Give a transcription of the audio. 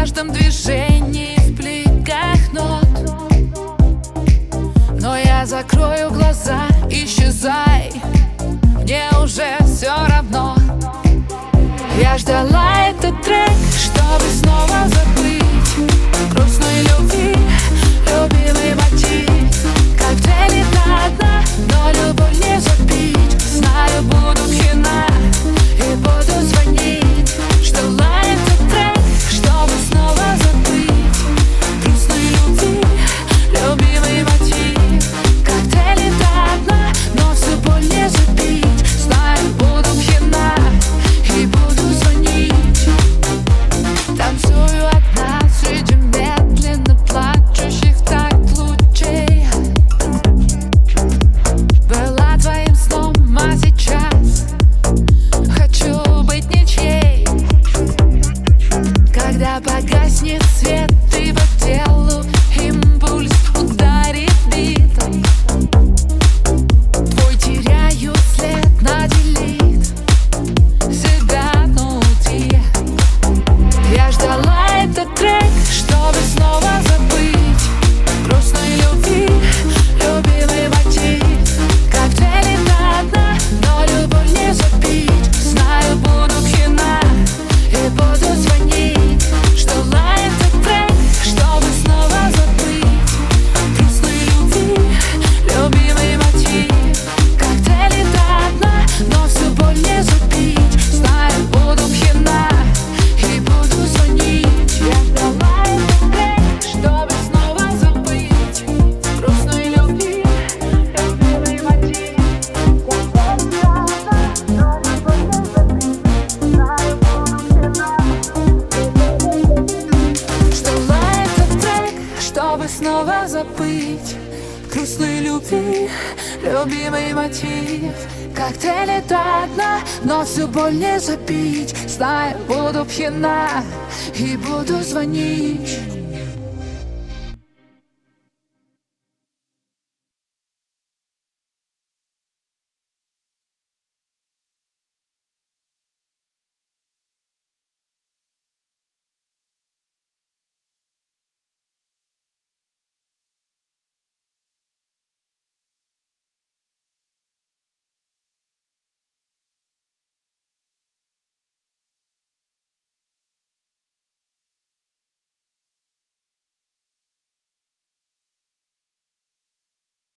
каждом движении в плитках нот Но я закрою глаза, исчезай. Мне уже все равно. Я ждала этот трек, чтобы снова забыть. забыть. Грустной любви Любимый мотив. Коктейли до дна, но всю боль не запить. Знаю, буду пьяна и буду звонить.